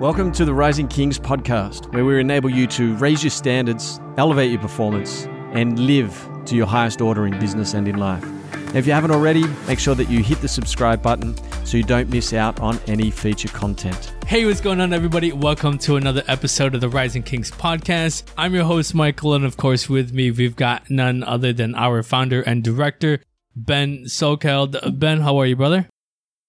Welcome to the Rising Kings podcast, where we enable you to raise your standards, elevate your performance, and live to your highest order in business and in life. Now, if you haven't already, make sure that you hit the subscribe button so you don't miss out on any feature content. Hey, what's going on, everybody? Welcome to another episode of the Rising Kings podcast. I'm your host, Michael, and of course, with me, we've got none other than our founder and director, Ben Salkeld. Ben, how are you, brother?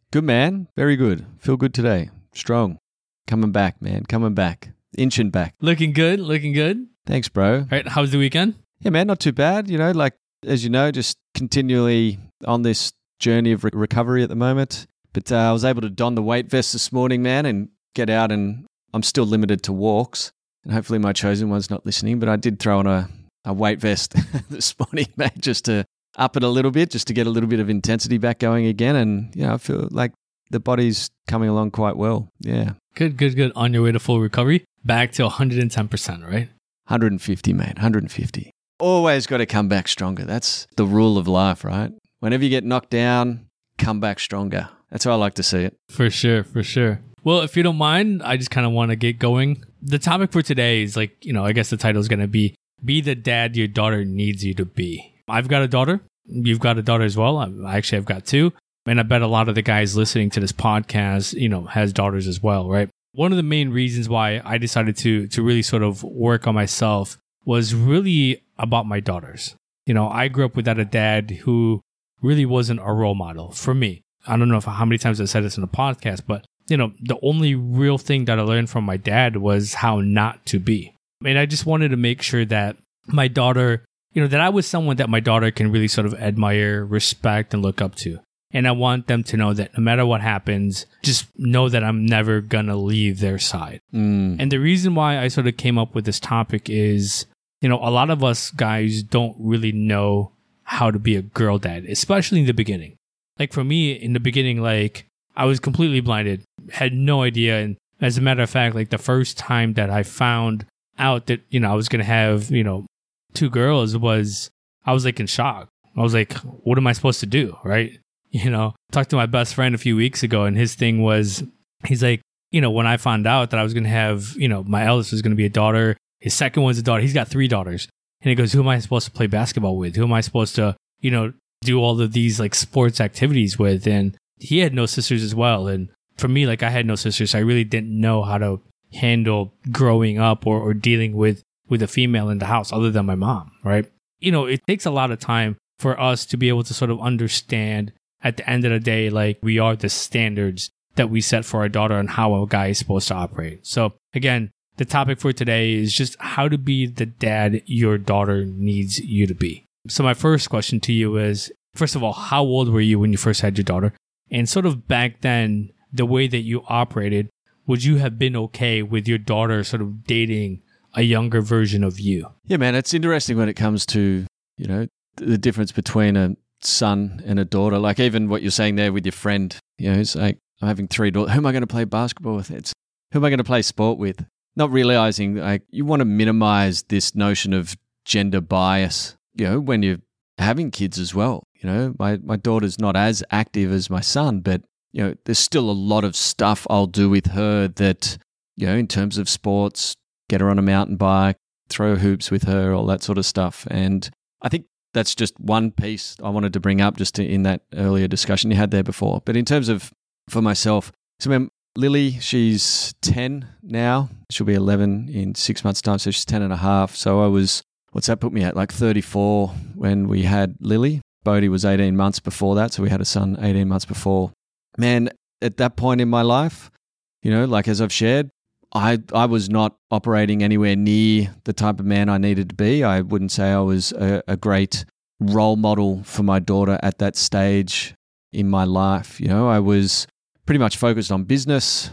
Good, man. Very good. Feel good today. Strong. Coming back, man. Coming back. Inching back. Looking good. Looking good. Thanks, bro. All right. How's the weekend? Yeah, man. Not too bad. You know, like, as you know, just continually on this journey of re- recovery at the moment. But uh, I was able to don the weight vest this morning, man, and get out. And I'm still limited to walks. And hopefully, my chosen one's not listening. But I did throw on a, a weight vest this morning, man, just to up it a little bit, just to get a little bit of intensity back going again. And, you know, I feel like the body's coming along quite well. Yeah. Good, good, good. On your way to full recovery, back to 110%, right? 150, mate. 150. Always got to come back stronger. That's the rule of life, right? Whenever you get knocked down, come back stronger. That's how I like to see it. For sure, for sure. Well, if you don't mind, I just kind of want to get going. The topic for today is like, you know, I guess the title is going to be Be the Dad Your Daughter Needs You to Be. I've got a daughter. You've got a daughter as well. I actually have got two. And I bet a lot of the guys listening to this podcast, you know, has daughters as well, right? One of the main reasons why I decided to to really sort of work on myself was really about my daughters. You know, I grew up without a dad who really wasn't a role model for me. I don't know if, how many times I said this in the podcast, but you know, the only real thing that I learned from my dad was how not to be. And I just wanted to make sure that my daughter, you know, that I was someone that my daughter can really sort of admire, respect, and look up to. And I want them to know that no matter what happens, just know that I'm never going to leave their side. Mm. And the reason why I sort of came up with this topic is, you know, a lot of us guys don't really know how to be a girl dad, especially in the beginning. Like for me, in the beginning, like I was completely blinded, had no idea. And as a matter of fact, like the first time that I found out that, you know, I was going to have, you know, two girls was, I was like in shock. I was like, what am I supposed to do? Right you know, talked to my best friend a few weeks ago, and his thing was, he's like, you know, when I found out that I was going to have, you know, my eldest was going to be a daughter, his second one's a daughter. He's got three daughters. And he goes, who am I supposed to play basketball with? Who am I supposed to, you know, do all of these like sports activities with? And he had no sisters as well. And for me, like I had no sisters. So I really didn't know how to handle growing up or, or dealing with, with a female in the house other than my mom, right? You know, it takes a lot of time for us to be able to sort of understand at the end of the day, like we are the standards that we set for our daughter and how a guy is supposed to operate. So again, the topic for today is just how to be the dad your daughter needs you to be. So my first question to you is, first of all, how old were you when you first had your daughter? And sort of back then, the way that you operated, would you have been okay with your daughter sort of dating a younger version of you? Yeah, man, it's interesting when it comes to, you know, the difference between a son and a daughter. Like even what you're saying there with your friend, you know, it's like I'm having three daughters. Who am I going to play basketball with? It's who am I going to play sport with? Not realizing like you want to minimize this notion of gender bias, you know, when you're having kids as well. You know, my, my daughter's not as active as my son, but you know, there's still a lot of stuff I'll do with her that, you know, in terms of sports, get her on a mountain bike, throw hoops with her, all that sort of stuff. And I think that's just one piece I wanted to bring up just to, in that earlier discussion you had there before. But in terms of for myself, so when Lily, she's 10 now. She'll be 11 in six months' time. So she's 10 and a half. So I was, what's that put me at? Like 34 when we had Lily. Bodhi was 18 months before that. So we had a son 18 months before. Man, at that point in my life, you know, like as I've shared, I I was not operating anywhere near the type of man I needed to be. I wouldn't say I was a, a great role model for my daughter at that stage in my life. You know, I was pretty much focused on business,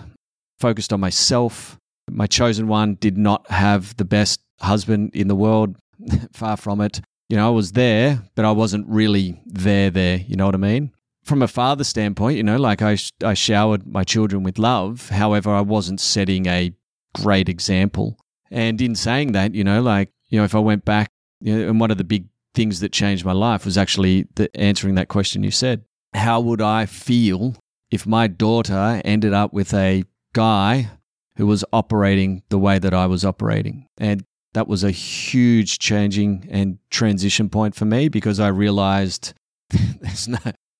focused on myself. My chosen one did not have the best husband in the world, far from it. You know, I was there, but I wasn't really there there, you know what I mean? From a father standpoint, you know, like I I showered my children with love. However, I wasn't setting a great example. And in saying that, you know, like, you know, if I went back, you know, and one of the big things that changed my life was actually the answering that question you said. How would I feel if my daughter ended up with a guy who was operating the way that I was operating. And that was a huge changing and transition point for me because I realized there's no,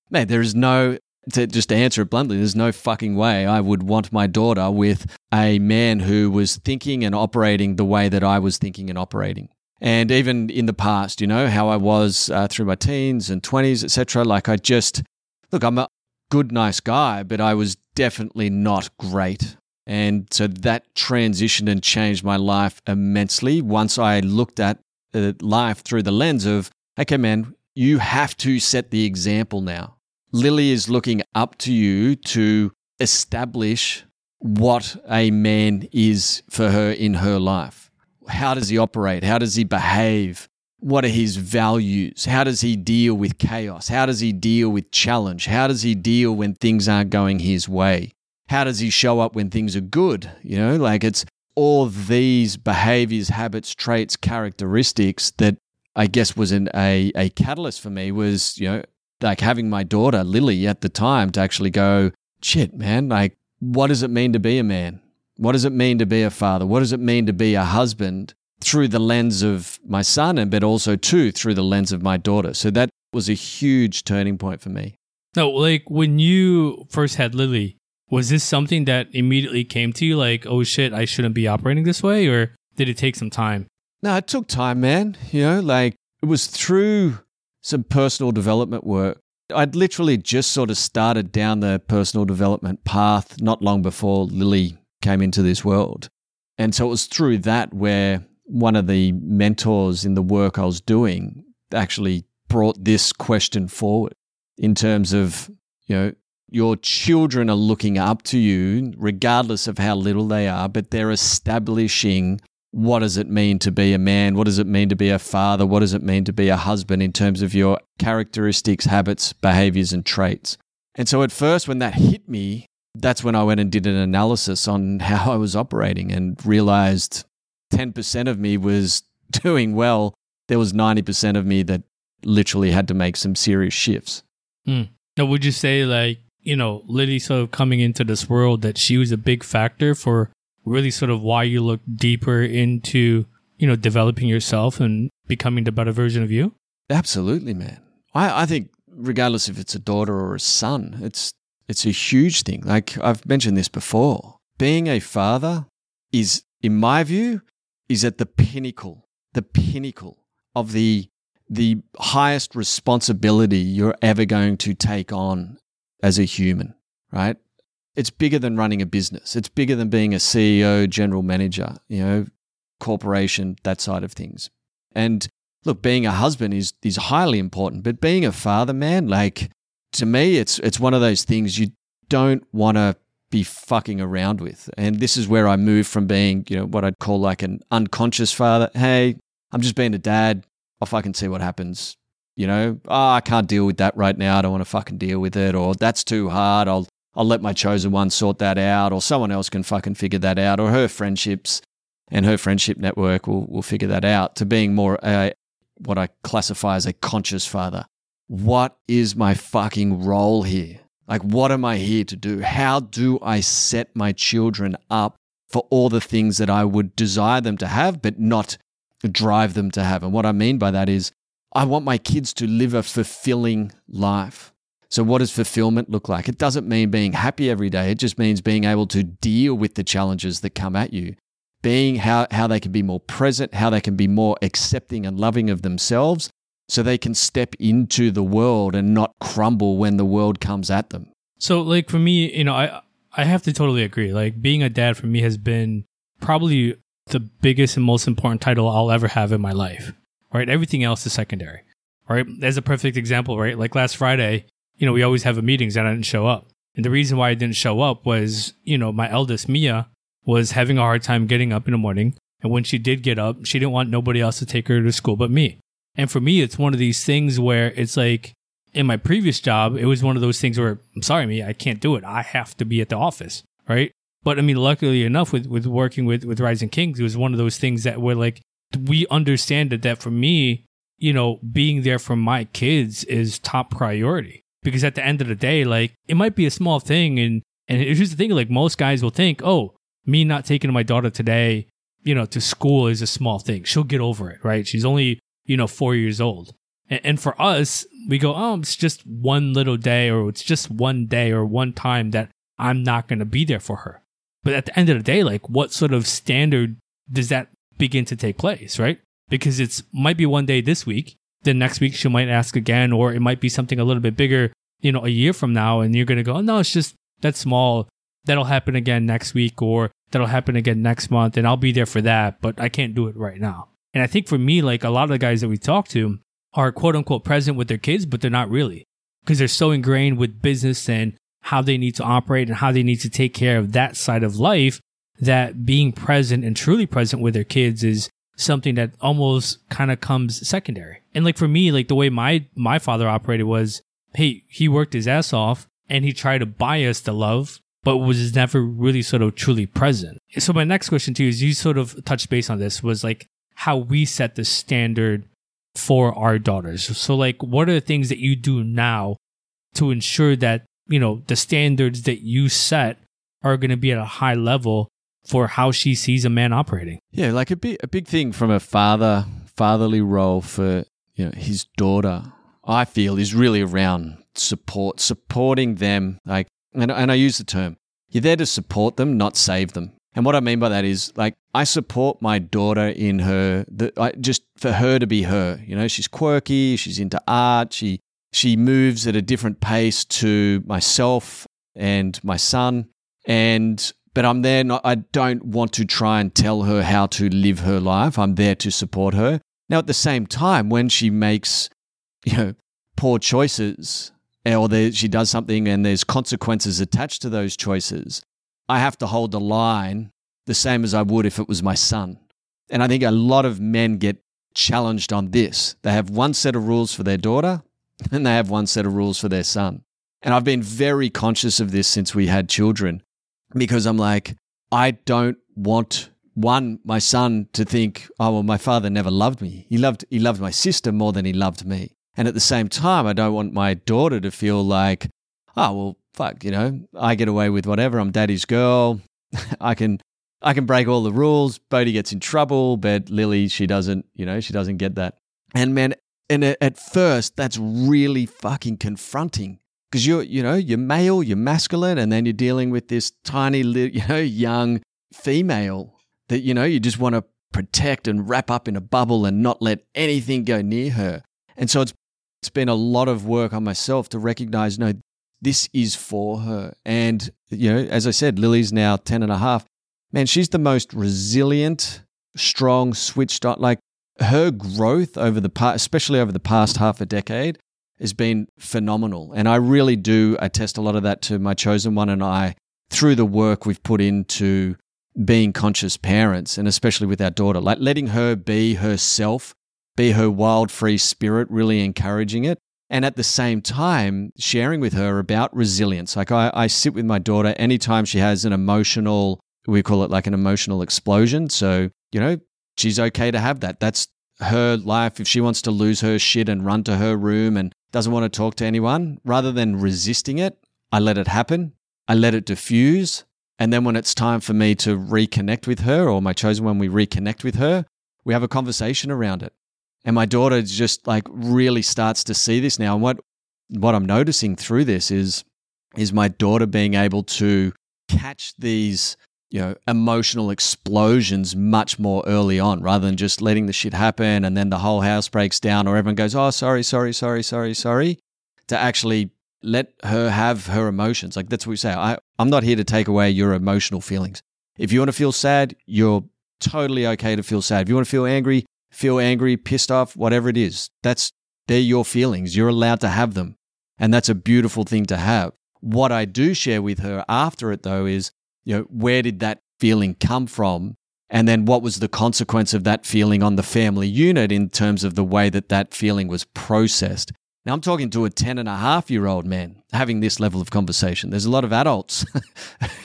man, there is no, to just answer it bluntly, there's no fucking way I would want my daughter with a man who was thinking and operating the way that I was thinking and operating. And even in the past, you know, how I was uh, through my teens and 20s, etc. Like I just, look, I'm a good, nice guy, but I was definitely not great and so that transitioned and changed my life immensely once I looked at uh, life through the lens of, okay, man, you have to set the example now. Lily is looking up to you to establish what a man is for her in her life. How does he operate? How does he behave? What are his values? How does he deal with chaos? How does he deal with challenge? How does he deal when things aren't going his way? how does he show up when things are good? You know, like it's all these behaviors, habits, traits, characteristics that I guess was an, a, a catalyst for me was, you know, like having my daughter, Lily, at the time to actually go, shit, man, like, what does it mean to be a man? What does it mean to be a father? What does it mean to be a husband through the lens of my son, and but also too through the lens of my daughter? So that was a huge turning point for me. No, like when you first had Lily, was this something that immediately came to you like, oh shit, I shouldn't be operating this way? Or did it take some time? No, it took time, man. You know, like it was through some personal development work. I'd literally just sort of started down the personal development path not long before Lily came into this world. And so it was through that where one of the mentors in the work I was doing actually brought this question forward in terms of, you know, your children are looking up to you, regardless of how little they are, but they're establishing what does it mean to be a man? What does it mean to be a father? What does it mean to be a husband in terms of your characteristics, habits, behaviors, and traits? And so at first, when that hit me, that's when I went and did an analysis on how I was operating and realized 10% of me was doing well. There was 90% of me that literally had to make some serious shifts. Hmm. Now, would you say like you know, Lily sort of coming into this world that she was a big factor for really sort of why you look deeper into, you know, developing yourself and becoming the better version of you? Absolutely, man. I, I think regardless if it's a daughter or a son, it's it's a huge thing. Like I've mentioned this before. Being a father is, in my view, is at the pinnacle, the pinnacle of the the highest responsibility you're ever going to take on as a human, right? It's bigger than running a business. It's bigger than being a CEO, general manager, you know, corporation, that side of things. And look, being a husband is is highly important, but being a father, man, like to me, it's it's one of those things you don't want to be fucking around with. And this is where I move from being, you know, what I'd call like an unconscious father. Hey, I'm just being a dad. I'll fucking see what happens. You know, oh, I can't deal with that right now. I don't want to fucking deal with it, or that's too hard. I'll I'll let my chosen one sort that out, or someone else can fucking figure that out, or her friendships and her friendship network will will figure that out. To being more a what I classify as a conscious father. What is my fucking role here? Like, what am I here to do? How do I set my children up for all the things that I would desire them to have, but not drive them to have? And what I mean by that is I want my kids to live a fulfilling life. So, what does fulfillment look like? It doesn't mean being happy every day. It just means being able to deal with the challenges that come at you, being how, how they can be more present, how they can be more accepting and loving of themselves so they can step into the world and not crumble when the world comes at them. So, like for me, you know, I, I have to totally agree. Like, being a dad for me has been probably the biggest and most important title I'll ever have in my life right? Everything else is secondary, right? As a perfect example, right? Like last Friday, you know, we always have a meetings and I didn't show up. And the reason why I didn't show up was, you know, my eldest, Mia, was having a hard time getting up in the morning. And when she did get up, she didn't want nobody else to take her to school but me. And for me, it's one of these things where it's like in my previous job, it was one of those things where I'm sorry, me, I can't do it. I have to be at the office, right? But I mean, luckily enough, with, with working with, with Rising Kings, it was one of those things that were like, we understand that that for me, you know, being there for my kids is top priority because at the end of the day, like it might be a small thing and and here's the thing, like most guys will think, oh, me not taking my daughter today, you know, to school is a small thing. She'll get over it, right? She's only, you know, four years old. And, and for us, we go, oh, it's just one little day or it's just one day or one time that I'm not going to be there for her. But at the end of the day, like what sort of standard does that begin to take place, right? Because it's might be one day this week, then next week she might ask again, or it might be something a little bit bigger, you know, a year from now, and you're gonna go, oh, no, it's just that small. That'll happen again next week, or that'll happen again next month, and I'll be there for that, but I can't do it right now. And I think for me, like a lot of the guys that we talk to are quote unquote present with their kids, but they're not really because they're so ingrained with business and how they need to operate and how they need to take care of that side of life that being present and truly present with their kids is something that almost kind of comes secondary. And like for me, like the way my my father operated was, hey, he worked his ass off and he tried to buy us the love, but was never really sort of truly present. So my next question to you is you sort of touched base on this was like how we set the standard for our daughters. So like what are the things that you do now to ensure that, you know, the standards that you set are going to be at a high level for how she sees a man operating. Yeah, like a big a big thing from a father fatherly role for you know his daughter. I feel is really around support, supporting them. Like, and, and I use the term you're there to support them, not save them. And what I mean by that is like I support my daughter in her the, I, just for her to be her. You know, she's quirky, she's into art, she she moves at a different pace to myself and my son, and but I'm there. Not, I don't want to try and tell her how to live her life. I'm there to support her. Now, at the same time, when she makes, you know, poor choices, eh, or there, she does something and there's consequences attached to those choices, I have to hold the line the same as I would if it was my son. And I think a lot of men get challenged on this. They have one set of rules for their daughter, and they have one set of rules for their son. And I've been very conscious of this since we had children because I'm like, I don't want one my son to think, oh well, my father never loved me. He loved he loved my sister more than he loved me. And at the same time, I don't want my daughter to feel like, oh well, fuck, you know, I get away with whatever. I'm daddy's girl. I can I can break all the rules. Bodhi gets in trouble, but Lily, she doesn't, you know, she doesn't get that. And man, and at first, that's really fucking confronting because you're you know you're male you're masculine and then you're dealing with this tiny you know young female that you know you just want to protect and wrap up in a bubble and not let anything go near her. And so it's it's been a lot of work on myself to recognize no this is for her. And you know as i said lily's now 10 and a half. Man she's the most resilient strong switched on like her growth over the past especially over the past half a decade has been phenomenal. And I really do attest a lot of that to my chosen one and I through the work we've put into being conscious parents and especially with our daughter, like letting her be herself, be her wild, free spirit, really encouraging it. And at the same time, sharing with her about resilience. Like I, I sit with my daughter anytime she has an emotional, we call it like an emotional explosion. So, you know, she's okay to have that. That's her life. If she wants to lose her shit and run to her room and doesn't want to talk to anyone, rather than resisting it, I let it happen. I let it diffuse. And then when it's time for me to reconnect with her or my chosen one, we reconnect with her, we have a conversation around it. And my daughter just like really starts to see this now. And what, what I'm noticing through this is, is my daughter being able to catch these you know emotional explosions much more early on rather than just letting the shit happen and then the whole house breaks down or everyone goes oh sorry sorry sorry sorry sorry to actually let her have her emotions. Like that's what we say. I, i'm not here to take away your emotional feelings. If you want to feel sad you're totally okay to feel sad. If you want to feel angry feel angry pissed off whatever it is. That's they're your feelings. You're allowed to have them. And that's a beautiful thing to have. What i do share with her after it though is you know, where did that feeling come from? And then what was the consequence of that feeling on the family unit in terms of the way that that feeling was processed? Now, I'm talking to a 10 and a half year old man having this level of conversation. There's a lot of adults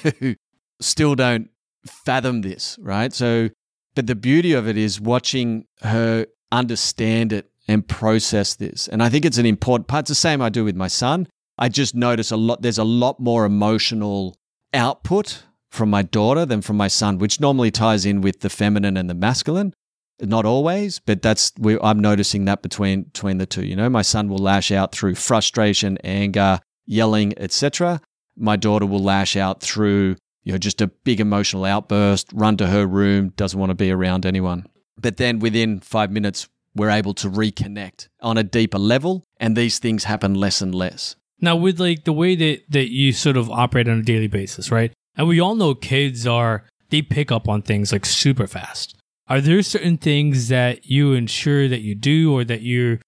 who still don't fathom this, right? So, but the beauty of it is watching her understand it and process this. And I think it's an important part. It's the same I do with my son. I just notice a lot, there's a lot more emotional output from my daughter than from my son, which normally ties in with the feminine and the masculine. Not always, but that's we, I'm noticing that between between the two. You know, my son will lash out through frustration, anger, yelling, etc. My daughter will lash out through you know just a big emotional outburst, run to her room, doesn't want to be around anyone. But then within five minutes, we're able to reconnect on a deeper level, and these things happen less and less. Now, with like the way that that you sort of operate on a daily basis, right? And we all know kids are they pick up on things like super fast. Are there certain things that you ensure that you do or that you're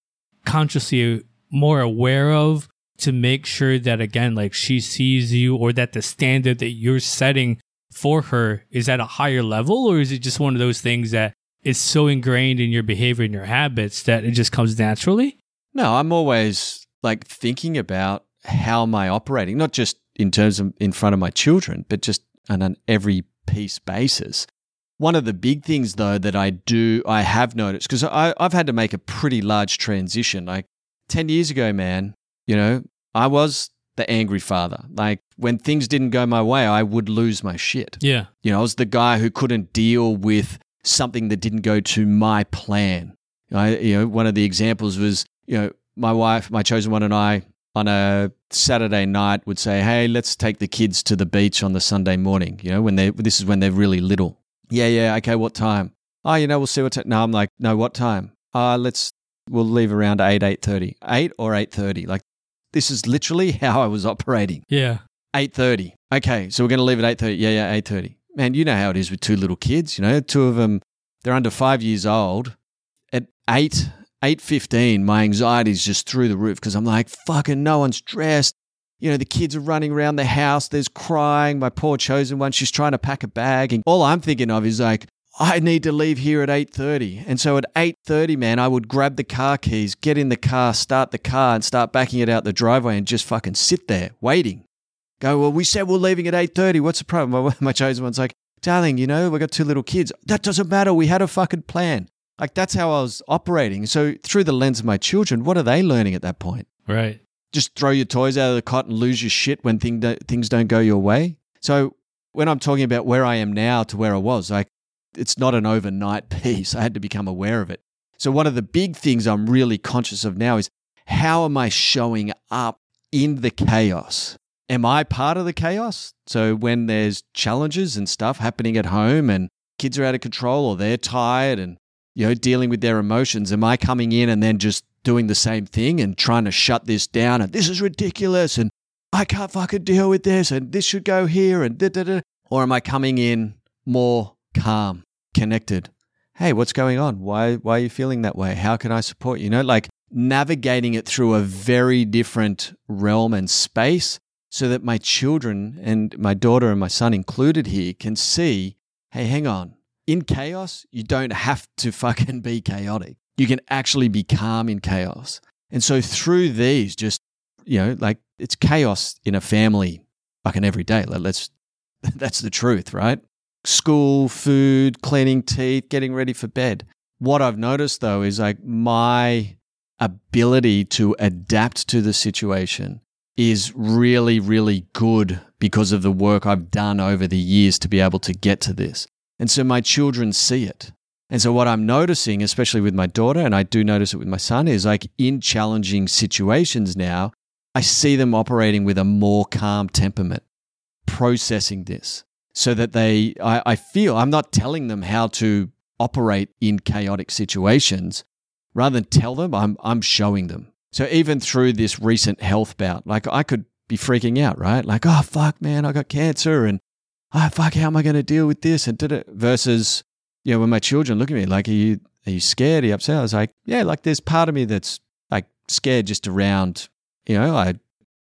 consciously more aware of to make sure that again like she sees you or that the standard that you're setting for her is at a higher level or is it just one of those things that is so ingrained in your behavior and your habits that it just comes naturally? No, I'm always like thinking about how am I operating, not just in terms of in front of my children, but just on an every piece basis. One of the big things, though, that I do, I have noticed, because I've had to make a pretty large transition. Like 10 years ago, man, you know, I was the angry father. Like when things didn't go my way, I would lose my shit. Yeah. You know, I was the guy who couldn't deal with something that didn't go to my plan. I, you know, one of the examples was, you know, my wife, my chosen one, and I on a Saturday night would say, "Hey, let's take the kids to the beach on the Sunday morning." You know, when they this is when they're really little. Yeah, yeah. Okay, what time? Oh, you know, we'll see what time. No, I'm like, no, what time? Uh, let's, we'll leave around 8, 8.30. 8 or 8.30. Like, this is literally how I was operating. Yeah. 8.30. Okay, so we're going to leave at 8.30. Yeah, yeah, 8.30. Man, you know how it is with two little kids, you know, two of them, they're under five years old. At 8, 8.15, my anxiety is just through the roof because I'm like, fucking no one's dressed you know, the kids are running around the house, there's crying. My poor chosen one, she's trying to pack a bag. And all I'm thinking of is like, I need to leave here at 8:30. And so at 8:30, man, I would grab the car keys, get in the car, start the car and start backing it out the driveway and just fucking sit there waiting. Go, well, we said we're leaving at 8:30. What's the problem? My, my chosen one's like, "Darling, you know, we got two little kids. That doesn't matter. We had a fucking plan." Like that's how I was operating. So through the lens of my children, what are they learning at that point? Right just throw your toys out of the cot and lose your shit when thing things don't go your way. So when I'm talking about where I am now to where I was, like it's not an overnight piece. I had to become aware of it. So one of the big things I'm really conscious of now is how am I showing up in the chaos? Am I part of the chaos? So when there's challenges and stuff happening at home and kids are out of control or they're tired and you know dealing with their emotions, am I coming in and then just doing the same thing and trying to shut this down and this is ridiculous and I can't fucking deal with this and this should go here and da da da? Or am I coming in more calm, connected? Hey, what's going on? Why, why are you feeling that way? How can I support you? You know, like navigating it through a very different realm and space so that my children and my daughter and my son included here can see hey, hang on. In chaos, you don't have to fucking be chaotic you can actually be calm in chaos. And so through these, just, you know, like it's chaos in a family, like an everyday. Like let's, that's the truth, right? School, food, cleaning teeth, getting ready for bed. What I've noticed though is like my ability to adapt to the situation is really, really good because of the work I've done over the years to be able to get to this. And so my children see it. And so, what I'm noticing, especially with my daughter, and I do notice it with my son, is like in challenging situations now, I see them operating with a more calm temperament, processing this so that they, I, I feel, I'm not telling them how to operate in chaotic situations. Rather than tell them, I'm, I'm showing them. So, even through this recent health bout, like I could be freaking out, right? Like, oh, fuck, man, I got cancer and, oh, fuck, how am I going to deal with this? And did it versus, you know, when my children look at me like, are you, are you scared? Are you upset? I was like, yeah, like there's part of me that's like scared just around, you know, I,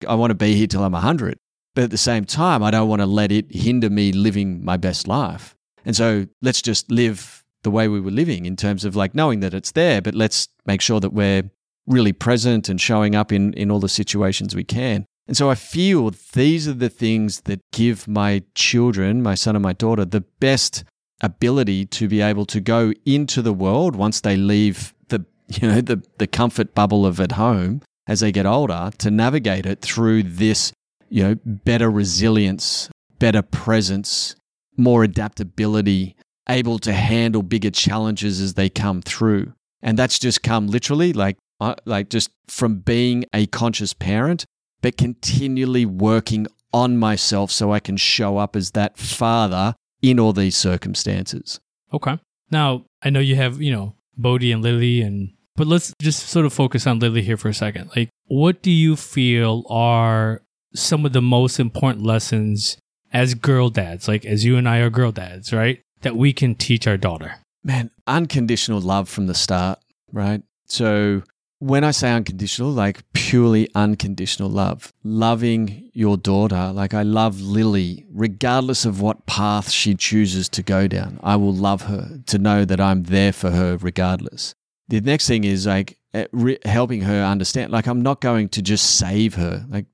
I want to be here till I'm 100. But at the same time, I don't want to let it hinder me living my best life. And so let's just live the way we were living in terms of like knowing that it's there, but let's make sure that we're really present and showing up in, in all the situations we can. And so I feel these are the things that give my children, my son and my daughter, the best ability to be able to go into the world once they leave the you know the the comfort bubble of at home as they get older to navigate it through this you know better resilience better presence more adaptability, able to handle bigger challenges as they come through. And that's just come literally like uh, like just from being a conscious parent, but continually working on myself so I can show up as that father in all these circumstances. Okay. Now, I know you have, you know, Bodhi and Lily and but let's just sort of focus on Lily here for a second. Like what do you feel are some of the most important lessons as girl dads, like as you and I are girl dads, right? That we can teach our daughter? Man, unconditional love from the start, right? So when I say unconditional, like purely unconditional love, loving your daughter, like I love Lily, regardless of what path she chooses to go down, I will love her to know that I'm there for her regardless. The next thing is like eh, re- helping her understand, like I'm not going to just save her. Like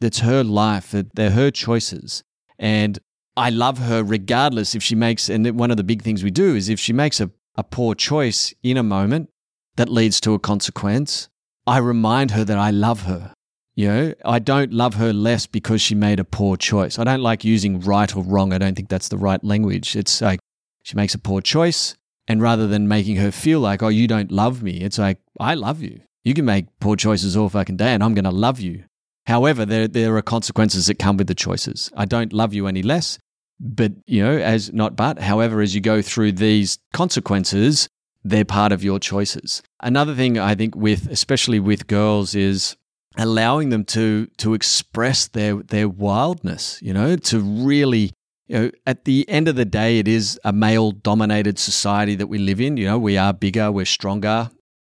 it's her life, they're her choices. And I love her regardless if she makes, and one of the big things we do is if she makes a, a poor choice in a moment, that leads to a consequence, I remind her that I love her. You know, I don't love her less because she made a poor choice. I don't like using right or wrong. I don't think that's the right language. It's like she makes a poor choice. And rather than making her feel like, oh, you don't love me, it's like, I love you. You can make poor choices all fucking day and I'm going to love you. However, there, there are consequences that come with the choices. I don't love you any less, but, you know, as not but, however, as you go through these consequences, they're part of your choices. Another thing I think with especially with girls is allowing them to to express their their wildness, you know, to really you know, at the end of the day, it is a male dominated society that we live in. You know, we are bigger, we're stronger.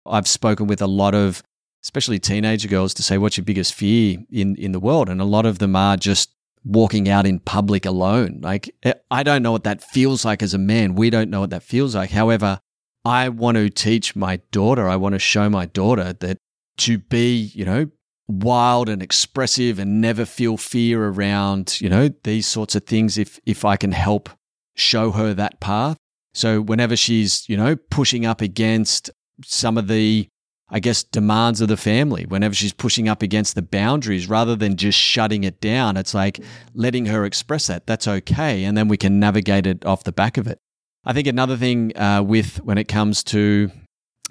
I've spoken with a lot of, especially teenager girls, to say, what's your biggest fear in, in the world? And a lot of them are just walking out in public alone. Like, eh, I don't know what that feels like as a man. We don't know what that feels like. However, I want to teach my daughter, I want to show my daughter that to be, you know, wild and expressive and never feel fear around, you know, these sorts of things if if I can help show her that path. So whenever she's, you know, pushing up against some of the I guess demands of the family, whenever she's pushing up against the boundaries rather than just shutting it down, it's like letting her express that. That's okay and then we can navigate it off the back of it. I think another thing uh, with when it comes to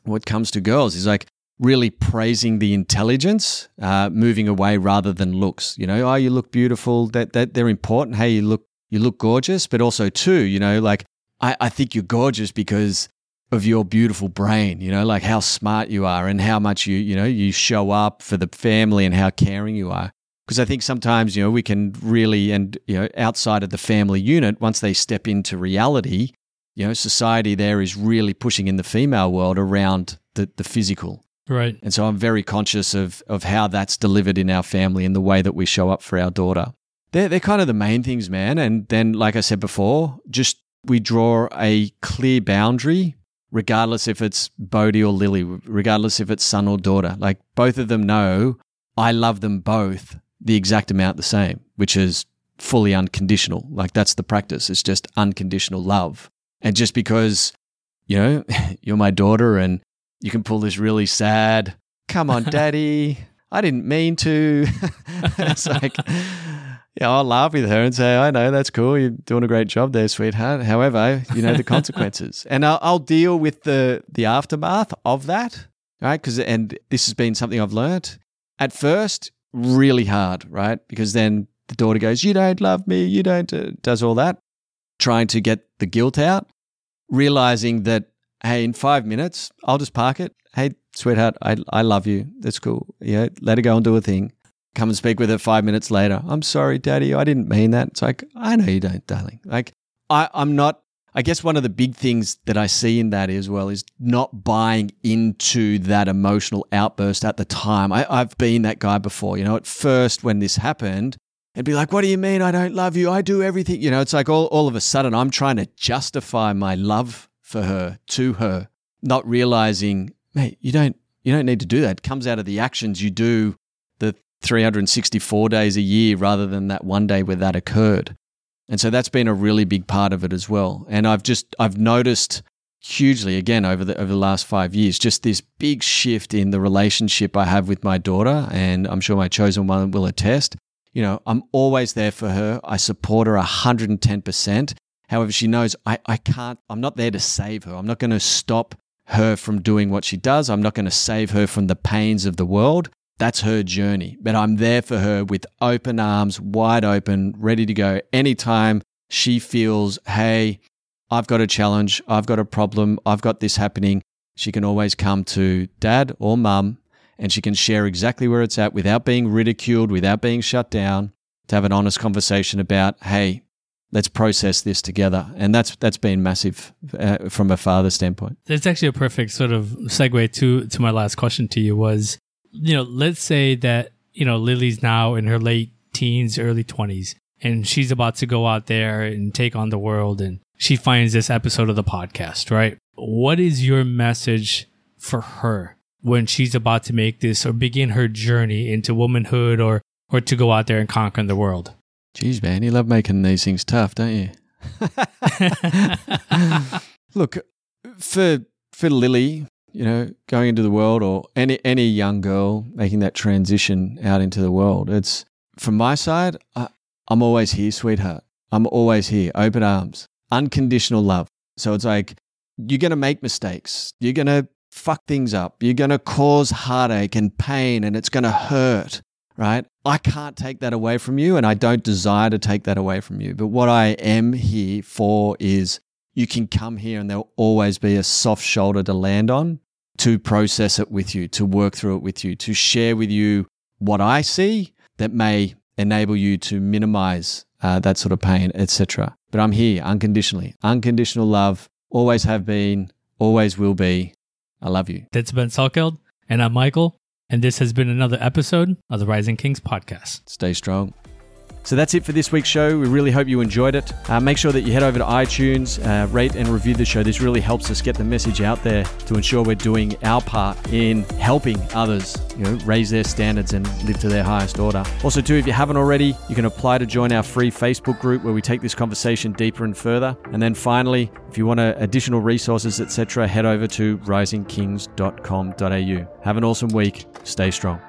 what comes to girls is like really praising the intelligence, uh, moving away rather than looks. You know, oh, you look beautiful. That that they're important. Hey, you look you look gorgeous, but also too, you know, like I, I think you're gorgeous because of your beautiful brain. You know, like how smart you are and how much you you know you show up for the family and how caring you are. Because I think sometimes you know we can really and you know outside of the family unit, once they step into reality, you know, society there is really pushing in the female world around the, the physical. Right. And so I'm very conscious of, of how that's delivered in our family and the way that we show up for our daughter. They're, they're kind of the main things, man. And then, like I said before, just we draw a clear boundary, regardless if it's Bodhi or Lily, regardless if it's son or daughter. Like both of them know I love them both the exact amount the same, which is fully unconditional. Like that's the practice. It's just unconditional love. And just because, you know, you're my daughter and you can pull this really sad, come on, daddy, I didn't mean to. it's like, yeah, I'll laugh with her and say, I know, that's cool. You're doing a great job there, sweetheart. However, you know the consequences. and I'll, I'll, deal with the, the aftermath of that, right? Because, and this has been something I've learned at first, really hard, right? Because then the daughter goes, You don't love me. You don't, uh, does all that trying to get the guilt out, realizing that, hey, in five minutes, I'll just park it. Hey, sweetheart, I, I love you. That's cool. Yeah, let her go and do a thing. Come and speak with her five minutes later. I'm sorry, daddy. I didn't mean that. It's like, I know you don't, darling. Like, I, I'm not, I guess one of the big things that I see in that as well is not buying into that emotional outburst at the time. I, I've been that guy before. You know, at first when this happened, and be like, What do you mean I don't love you? I do everything. You know, it's like all, all of a sudden I'm trying to justify my love for her to her, not realizing, mate, you don't you don't need to do that. It comes out of the actions you do the 364 days a year rather than that one day where that occurred. And so that's been a really big part of it as well. And I've just I've noticed hugely again over the over the last 5 years just this big shift in the relationship I have with my daughter and I'm sure my chosen one will attest you know, I'm always there for her. I support her 110%. However, she knows I, I can't, I'm not there to save her. I'm not going to stop her from doing what she does. I'm not going to save her from the pains of the world. That's her journey. But I'm there for her with open arms, wide open, ready to go anytime she feels, hey, I've got a challenge, I've got a problem, I've got this happening. She can always come to dad or mum and she can share exactly where it's at without being ridiculed, without being shut down, to have an honest conversation about, hey, let's process this together. And that's that's been massive uh, from a father standpoint. It's actually a perfect sort of segue to to my last question to you was, you know, let's say that you know Lily's now in her late teens, early twenties, and she's about to go out there and take on the world, and she finds this episode of the podcast, right? What is your message for her when she's about to make this or begin her journey into womanhood or or to go out there and conquer the world? Jeez, man, you love making these things tough, don't you? Look, for for Lily, you know, going into the world, or any any young girl making that transition out into the world, it's from my side. I, I'm always here, sweetheart. I'm always here, open arms, unconditional love. So it's like you're gonna make mistakes. You're gonna fuck things up. You're gonna cause heartache and pain, and it's gonna hurt right? I can't take that away from you, and I don't desire to take that away from you. But what I am here for is you can come here, and there'll always be a soft shoulder to land on to process it with you, to work through it with you, to share with you what I see that may enable you to minimize uh, that sort of pain, etc. But I'm here unconditionally, unconditional love, always have been, always will be. I love you. That's Ben Salkeld, and I'm Michael. And this has been another episode of the Rising Kings podcast. Stay strong. So that's it for this week's show. We really hope you enjoyed it. Uh, make sure that you head over to iTunes, uh, rate and review the show. This really helps us get the message out there to ensure we're doing our part in helping others, you know, raise their standards and live to their highest order. Also, too, if you haven't already, you can apply to join our free Facebook group where we take this conversation deeper and further. And then finally, if you want additional resources, etc., head over to risingkings.com.au. Have an awesome week. Stay strong.